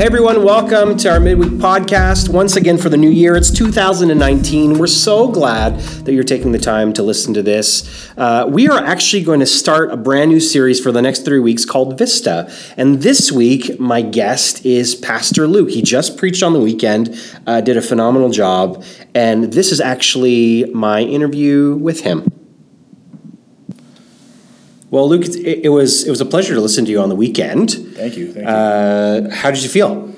Hey everyone, welcome to our midweek podcast. Once again for the new year, it's 2019. We're so glad that you're taking the time to listen to this. Uh, we are actually going to start a brand new series for the next three weeks called Vista. And this week, my guest is Pastor Luke. He just preached on the weekend, uh, did a phenomenal job, and this is actually my interview with him. Well, Luke, it, it, was it was a pleasure to listen to you on the weekend. Thank you. Thank you. Uh, how did you feel?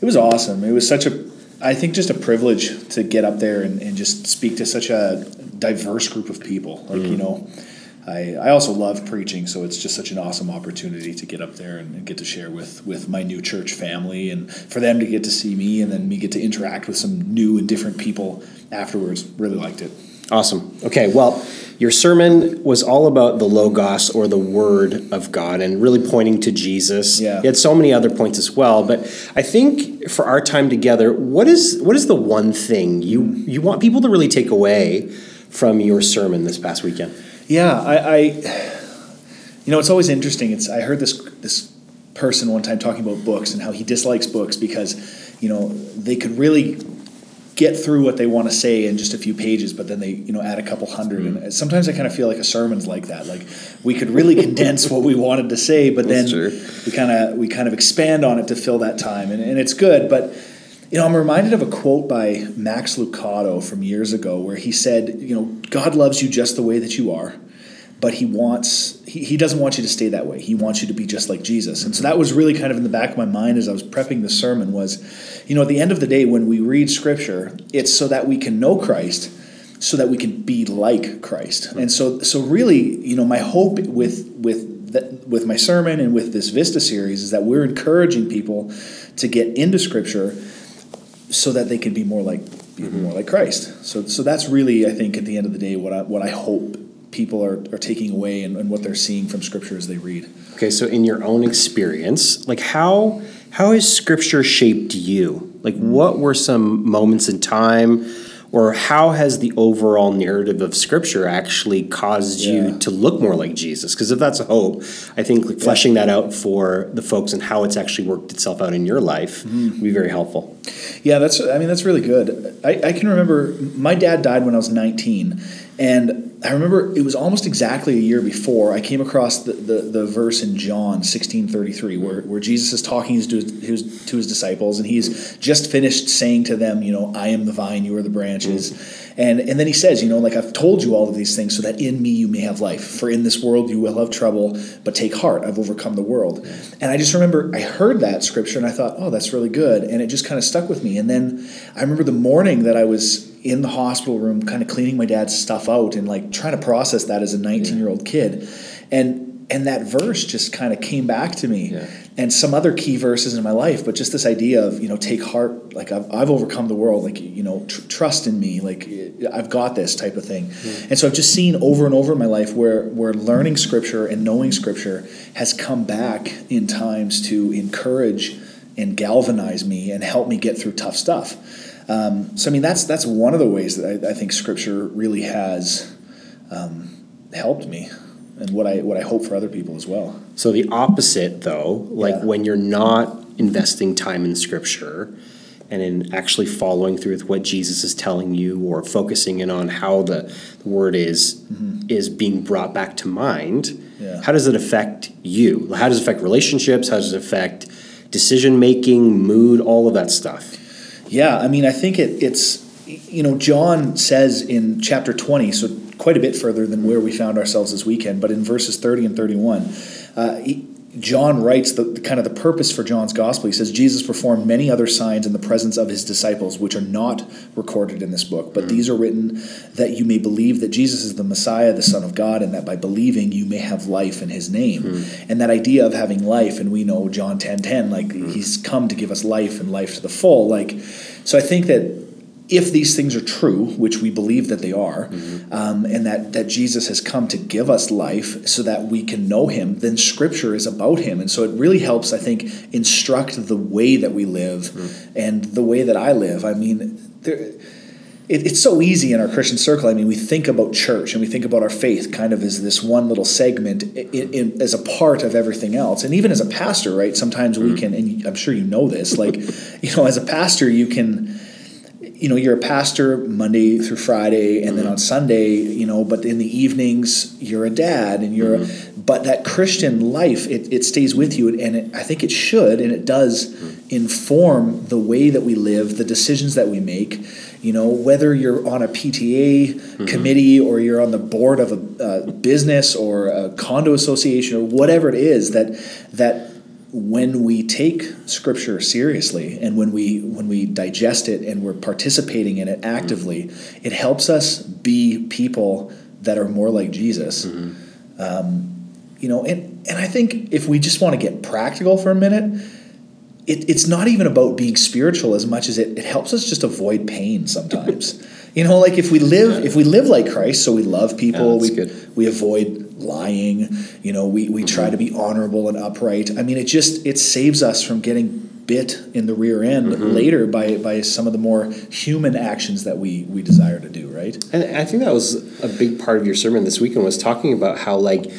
It was awesome. It was such a, I think, just a privilege to get up there and, and just speak to such a diverse group of people. Like mm. you know, I I also love preaching, so it's just such an awesome opportunity to get up there and, and get to share with with my new church family, and for them to get to see me, and then me get to interact with some new and different people afterwards. Really liked it. Awesome. Okay, well, your sermon was all about the Logos or the Word of God and really pointing to Jesus. Yeah. You had so many other points as well, but I think for our time together, what is what is the one thing you you want people to really take away from your sermon this past weekend? Yeah, I, I you know, it's always interesting. It's I heard this this person one time talking about books and how he dislikes books because you know they could really get through what they want to say in just a few pages, but then they you know add a couple 100 mm. And sometimes I kind of feel like a sermon's like that. Like we could really condense what we wanted to say, but then we kind of we kind of expand on it to fill that time, and, and it's good. But you know, I'm reminded of a quote by Max Lucado from years ago, where he said, you know, God loves you just the way that you are but he wants he, he doesn't want you to stay that way he wants you to be just like jesus and so that was really kind of in the back of my mind as i was prepping the sermon was you know at the end of the day when we read scripture it's so that we can know christ so that we can be like christ and so so really you know my hope with with with my sermon and with this vista series is that we're encouraging people to get into scripture so that they can be more like be mm-hmm. more like Christ. So so that's really I think at the end of the day what I what I hope people are, are taking away and, and what they're seeing from scripture as they read. Okay, so in your own experience, like how how has scripture shaped you? Like what were some moments in time or how has the overall narrative of scripture actually caused yeah. you to look more like Jesus? Because if that's a hope, I think like fleshing that out for the folks and how it's actually worked itself out in your life mm-hmm. would be very helpful. Yeah, that's I mean that's really good. I, I can remember my dad died when I was 19 and I remember it was almost exactly a year before I came across the, the, the verse in John 16:33 where, where Jesus is talking to his, to his disciples and he's just finished saying to them, you know, I am the vine, you are the branches. Mm-hmm. And and then he says, you know, like I've told you all of these things so that in me you may have life. For in this world you will have trouble, but take heart, I've overcome the world. And I just remember I heard that scripture and I thought, oh, that's really good. And it just kind of stuck with me. And then I remember the morning that I was in the hospital room, kind of cleaning my dad's stuff out and like trying to process that as a 19 year old kid. And and that verse just kind of came back to me yeah. and some other key verses in my life but just this idea of you know take heart like i've, I've overcome the world like you know tr- trust in me like i've got this type of thing mm. and so i've just seen over and over in my life where where learning scripture and knowing scripture has come back in times to encourage and galvanize me and help me get through tough stuff um, so I mean, that's that's one of the ways that I, I think Scripture really has um, helped me, and what I what I hope for other people as well. So the opposite, though, like yeah. when you're not investing time in Scripture and in actually following through with what Jesus is telling you, or focusing in on how the, the Word is mm-hmm. is being brought back to mind. Yeah. How does it affect you? How does it affect relationships? How does it affect decision making, mood, all of that stuff? Yeah, I mean, I think it, it's, you know, John says in chapter 20, so quite a bit further than where we found ourselves this weekend, but in verses 30 and 31, uh, he, John writes the, the, kind of the purpose for John's gospel. He says Jesus performed many other signs in the presence of his disciples, which are not recorded in this book, but mm. these are written that you may believe that Jesus is the Messiah, the Son of God, and that by believing you may have life in His name. Mm. And that idea of having life, and we know John ten ten, like mm. He's come to give us life and life to the full. Like, so I think that if these things are true, which we believe that they are, mm-hmm. um, and that, that Jesus has come to give us life so that we can know him, then scripture is about him. And so it really helps, I think, instruct the way that we live mm-hmm. and the way that I live. I mean, there, it, it's so easy in our Christian circle. I mean, we think about church and we think about our faith kind of as this one little segment in, in, as a part of everything else. And even as a pastor, right? Sometimes we can, and I'm sure you know this, like, you know, as a pastor, you can, you know, you're a pastor Monday through Friday, and then on Sunday, you know, but in the evenings, you're a dad, and you're, mm-hmm. but that Christian life, it, it stays with you, and it, I think it should, and it does inform the way that we live, the decisions that we make you know, whether you're on a PTA mm-hmm. committee or you're on the board of a, a business or a condo association or whatever it is, that that when we take scripture seriously and when we when we digest it and we're participating in it actively mm-hmm. it helps us be people that are more like jesus mm-hmm. um, you know and, and i think if we just want to get practical for a minute it, it's not even about being spiritual as much as it, it helps us just avoid pain sometimes. you know, like if we live if we live like Christ, so we love people, we good. we avoid lying, you know, we, we mm-hmm. try to be honorable and upright. I mean, it just it saves us from getting bit in the rear end mm-hmm. later by by some of the more human actions that we we desire to do, right? And I think that was a big part of your sermon this weekend was talking about how like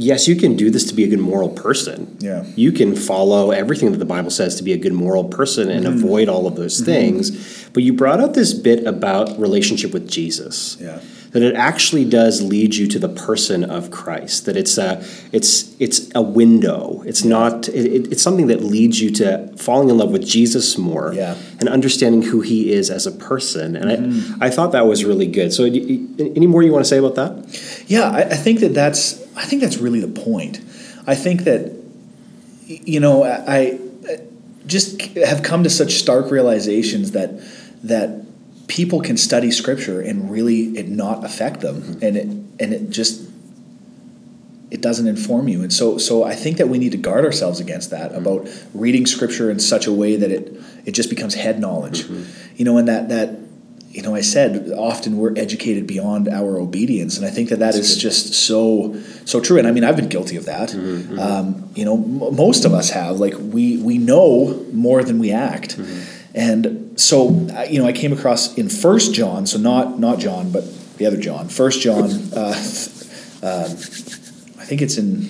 yes, you can do this to be a good moral person. Yeah. You can follow everything that the Bible says to be a good moral person and mm-hmm. avoid all of those mm-hmm. things. But you brought out this bit about relationship with Jesus. Yeah. That it actually does lead you to the person of Christ. That it's a it's it's a window. It's not it, it's something that leads you to falling in love with Jesus more yeah. and understanding who he is as a person. And mm-hmm. I, I thought that was really good. So any more you want to say about that? Yeah, I, I think that that's I think that's really the point. I think that, you know, I, I just have come to such stark realizations that that people can study scripture and really it not affect them, mm-hmm. and it and it just it doesn't inform you. And so so I think that we need to guard ourselves against that mm-hmm. about reading scripture in such a way that it it just becomes head knowledge. Mm-hmm. You know, and that that you know, I said often we're educated beyond our obedience, and I think that that That's is good. just so so true. And I mean, I've been guilty of that. Mm-hmm, mm-hmm. Um, you know, m- most of us have. Like we we know more than we act, mm-hmm. and so uh, you know, I came across in First John, so not not John, but the other John, First John. Uh, uh, I think it's in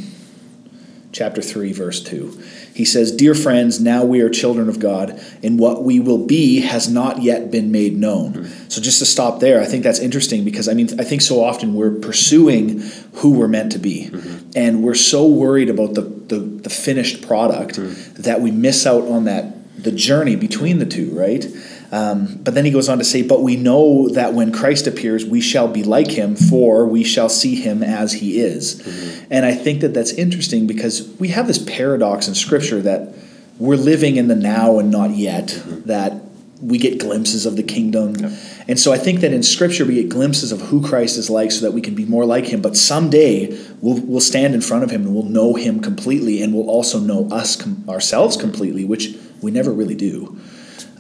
chapter three, verse two he says, Dear friends, now we are children of God, and what we will be has not yet been made known. Mm-hmm. So, just to stop there, I think that's interesting because I mean, I think so often we're pursuing who we're meant to be, mm-hmm. and we're so worried about the, the, the finished product mm-hmm. that we miss out on that the journey between the two, right? Um, but then he goes on to say, But we know that when Christ appears, we shall be like him, for we shall see him as he is. Mm-hmm. And I think that that's interesting because we have this paradox in Scripture that we're living in the now and not yet, mm-hmm. that we get glimpses of the kingdom. Yeah. And so I think that in Scripture we get glimpses of who Christ is like so that we can be more like him. But someday we'll, we'll stand in front of him and we'll know him completely and we'll also know us com- ourselves completely, which we never really do.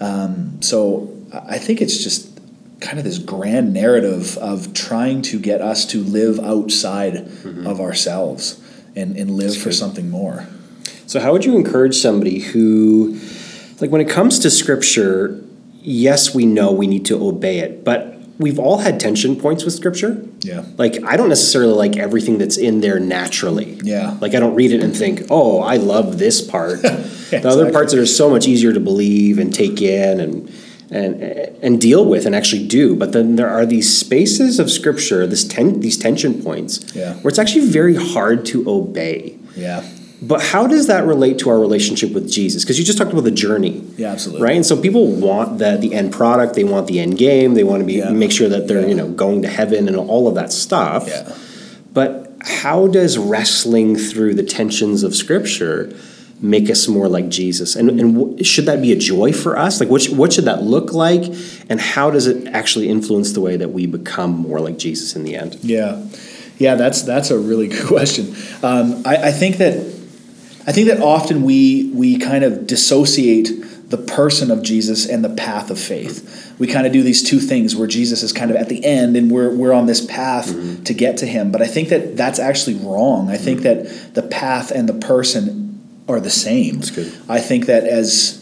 Um, so I think it's just kind of this grand narrative of trying to get us to live outside mm-hmm. of ourselves and, and live That's for good. something more. So, how would you encourage somebody who, like, when it comes to scripture, yes, we know we need to obey it, but we've all had tension points with scripture. Yeah. Like I don't necessarily like everything that's in there naturally. Yeah. Like I don't read it and think, "Oh, I love this part." the exactly. other parts that are so much easier to believe and take in and and and deal with and actually do. But then there are these spaces of scripture, this ten, these tension points, yeah. where it's actually very hard to obey. Yeah. But how does that relate to our relationship with Jesus? Because you just talked about the journey. Yeah, absolutely. Right? And so people want the the end product, they want the end game, they want to be yeah. make sure that they're, yeah. you know, going to heaven and all of that stuff. Yeah. But how does wrestling through the tensions of scripture make us more like Jesus? And, and should that be a joy for us? Like, what, what should that look like? And how does it actually influence the way that we become more like Jesus in the end? Yeah. Yeah, that's that's a really good question. Um, I, I think that I think that often we we kind of dissociate the person of Jesus and the path of faith. We kind of do these two things where Jesus is kind of at the end and we're we're on this path mm-hmm. to get to him. But I think that that's actually wrong. I think mm-hmm. that the path and the person are the same. That's good. I think that as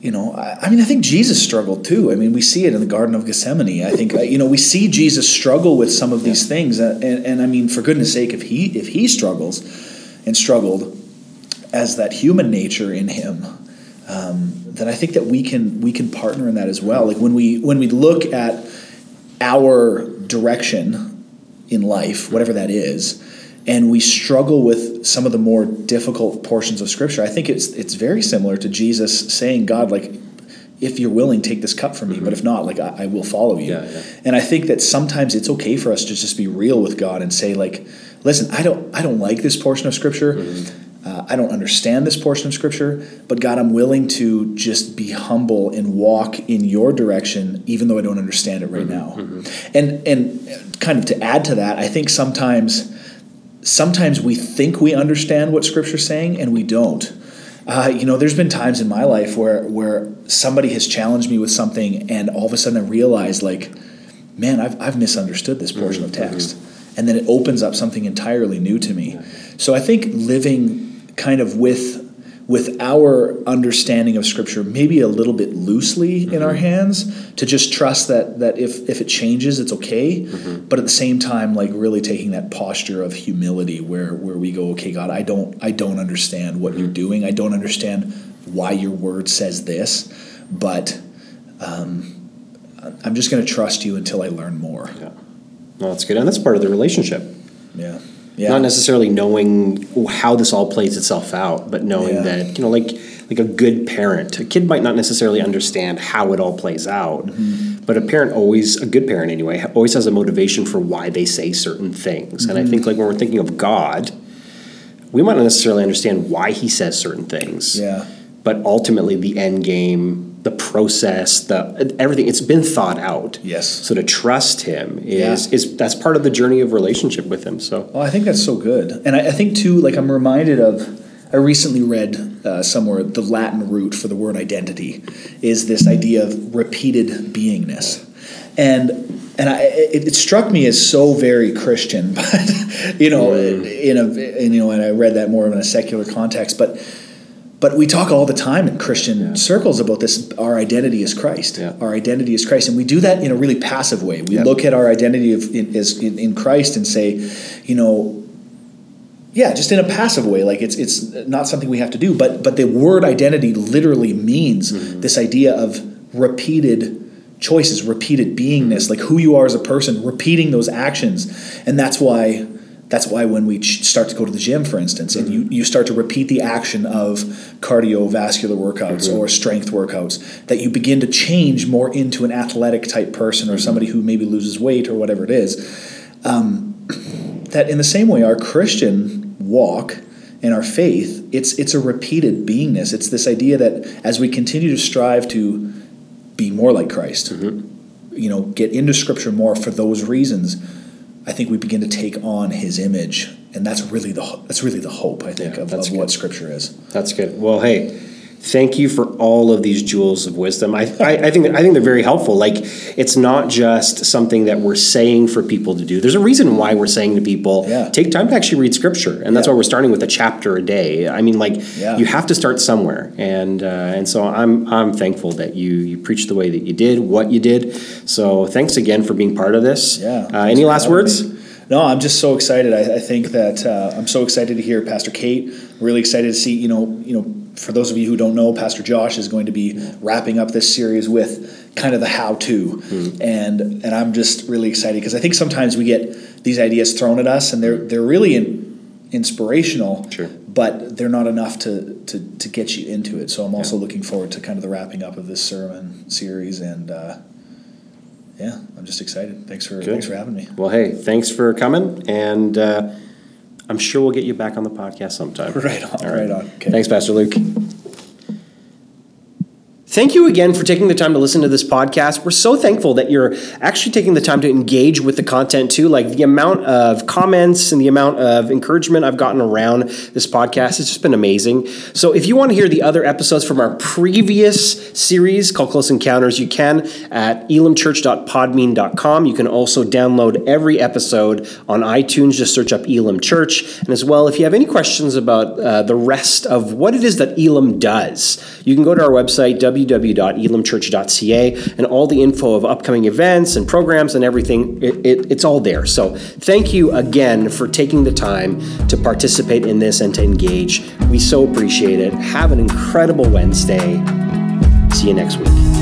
you know, I, I mean, I think Jesus struggled too. I mean, we see it in the Garden of Gethsemane. I think, uh, you know, we see Jesus struggle with some of these things, and, and, and I mean, for goodness sake, if he if he struggles and struggled as that human nature in him, um, then I think that we can we can partner in that as well. Like when we when we look at our direction in life, whatever that is, and we struggle with some of the more difficult portions of Scripture, I think it's it's very similar to Jesus saying, "God, like." If you're willing, take this cup from me. Mm-hmm. But if not, like I, I will follow you. Yeah, yeah. And I think that sometimes it's okay for us to just be real with God and say, like, listen, I don't, I don't like this portion of Scripture. Mm-hmm uh, I don't understand this portion of Scripture, but God, I'm willing to just be humble and walk in your direction, even though I don't understand it right mm-hmm, now. Mm-hmm. And and kind of to add to that, I think sometimes sometimes we think we understand what Scripture's saying, and we don't. Uh, you know, there's been times in my life where where somebody has challenged me with something, and all of a sudden I realize, like, man, I've I've misunderstood this portion mm-hmm, of text, mm-hmm. and then it opens up something entirely new to me. So I think living kind of with with our understanding of scripture maybe a little bit loosely mm-hmm. in our mm-hmm. hands to just trust that that if if it changes it's okay mm-hmm. but at the same time like really taking that posture of humility where where we go okay god i don't i don't understand what mm-hmm. you're doing i don't understand why your word says this but um, i'm just going to trust you until i learn more yeah well that's good and that's part of the relationship yeah yeah. Not necessarily knowing how this all plays itself out, but knowing yeah. that you know, like like a good parent, a kid might not necessarily understand how it all plays out, mm-hmm. but a parent always, a good parent anyway, always has a motivation for why they say certain things. Mm-hmm. And I think like when we're thinking of God, we might not necessarily understand why He says certain things. Yeah. But ultimately, the end game the process, the everything. It's been thought out. Yes. So to trust him is yeah. is that's part of the journey of relationship with him. So. Well, I think that's so good, and I, I think too. Like I'm reminded of. I recently read uh, somewhere the Latin root for the word identity is this idea of repeated beingness, and and I, it, it, struck me as so very Christian, but you know, mm. in a in, you know, and I read that more in a secular context, but but we talk all the time in Christian yeah. circles about this. Our identity is Christ. Yeah. Our identity is Christ, and we do that in a really passive way. We yeah. look at our identity of, in, as in, in Christ and say, you know, yeah, just in a passive way. Like it's it's not something we have to do. But but the word identity literally means mm-hmm. this idea of repeated choices, repeated beingness, mm-hmm. like who you are as a person, repeating those actions, and that's why that's why when we start to go to the gym, for instance, and you, you start to repeat the action of cardiovascular workouts mm-hmm. or strength workouts, that you begin to change more into an athletic type person or mm-hmm. somebody who maybe loses weight or whatever it is. Um, that in the same way, our Christian walk and our faith, it's it's a repeated beingness. It's this idea that as we continue to strive to be more like Christ, mm-hmm. you know, get into Scripture more for those reasons I think we begin to take on His image, and that's really the that's really the hope I think yeah, of, of what Scripture is. That's good. Well, hey, thank you for all of these jewels of wisdom. I, I, I, think I think they're very helpful. Like it's not just something that we're saying for people to do. There's a reason why we're saying to people, yeah. take time to actually read scripture, and that's yeah. why we're starting with a chapter a day. I mean, like yeah. you have to start somewhere, and uh, and so I'm I'm thankful that you you preached the way that you did, what you did. So thanks again for being part of this. Yeah. Uh, any last words? Me. No, I'm just so excited. I, I think that uh, I'm so excited to hear Pastor Kate. Really excited to see. You know, you know, for those of you who don't know, Pastor Josh is going to be wrapping up this series with kind of the how-to, mm. and and I'm just really excited because I think sometimes we get these ideas thrown at us, and they're they're really in, inspirational, sure. but they're not enough to, to to get you into it. So I'm also yeah. looking forward to kind of the wrapping up of this sermon series and. Uh, yeah, I'm just excited. Thanks for Good. thanks for having me. Well, hey, thanks for coming, and uh, I'm sure we'll get you back on the podcast sometime. Right on. All right, right on. Okay. Thanks, Pastor Luke. Thank you again for taking the time to listen to this podcast. We're so thankful that you're actually taking the time to engage with the content too. Like the amount of comments and the amount of encouragement I've gotten around this podcast it's just been amazing. So if you want to hear the other episodes from our previous series called Close Encounters, you can at elamchurch.podbean.com. You can also download every episode on iTunes. Just search up Elam Church. And as well, if you have any questions about uh, the rest of what it is that Elam does, you can go to our website, www www.elamchurch.ca, and all the info of upcoming events and programs and everything, it, it, it's all there. So thank you again for taking the time to participate in this and to engage. We so appreciate it. Have an incredible Wednesday. See you next week.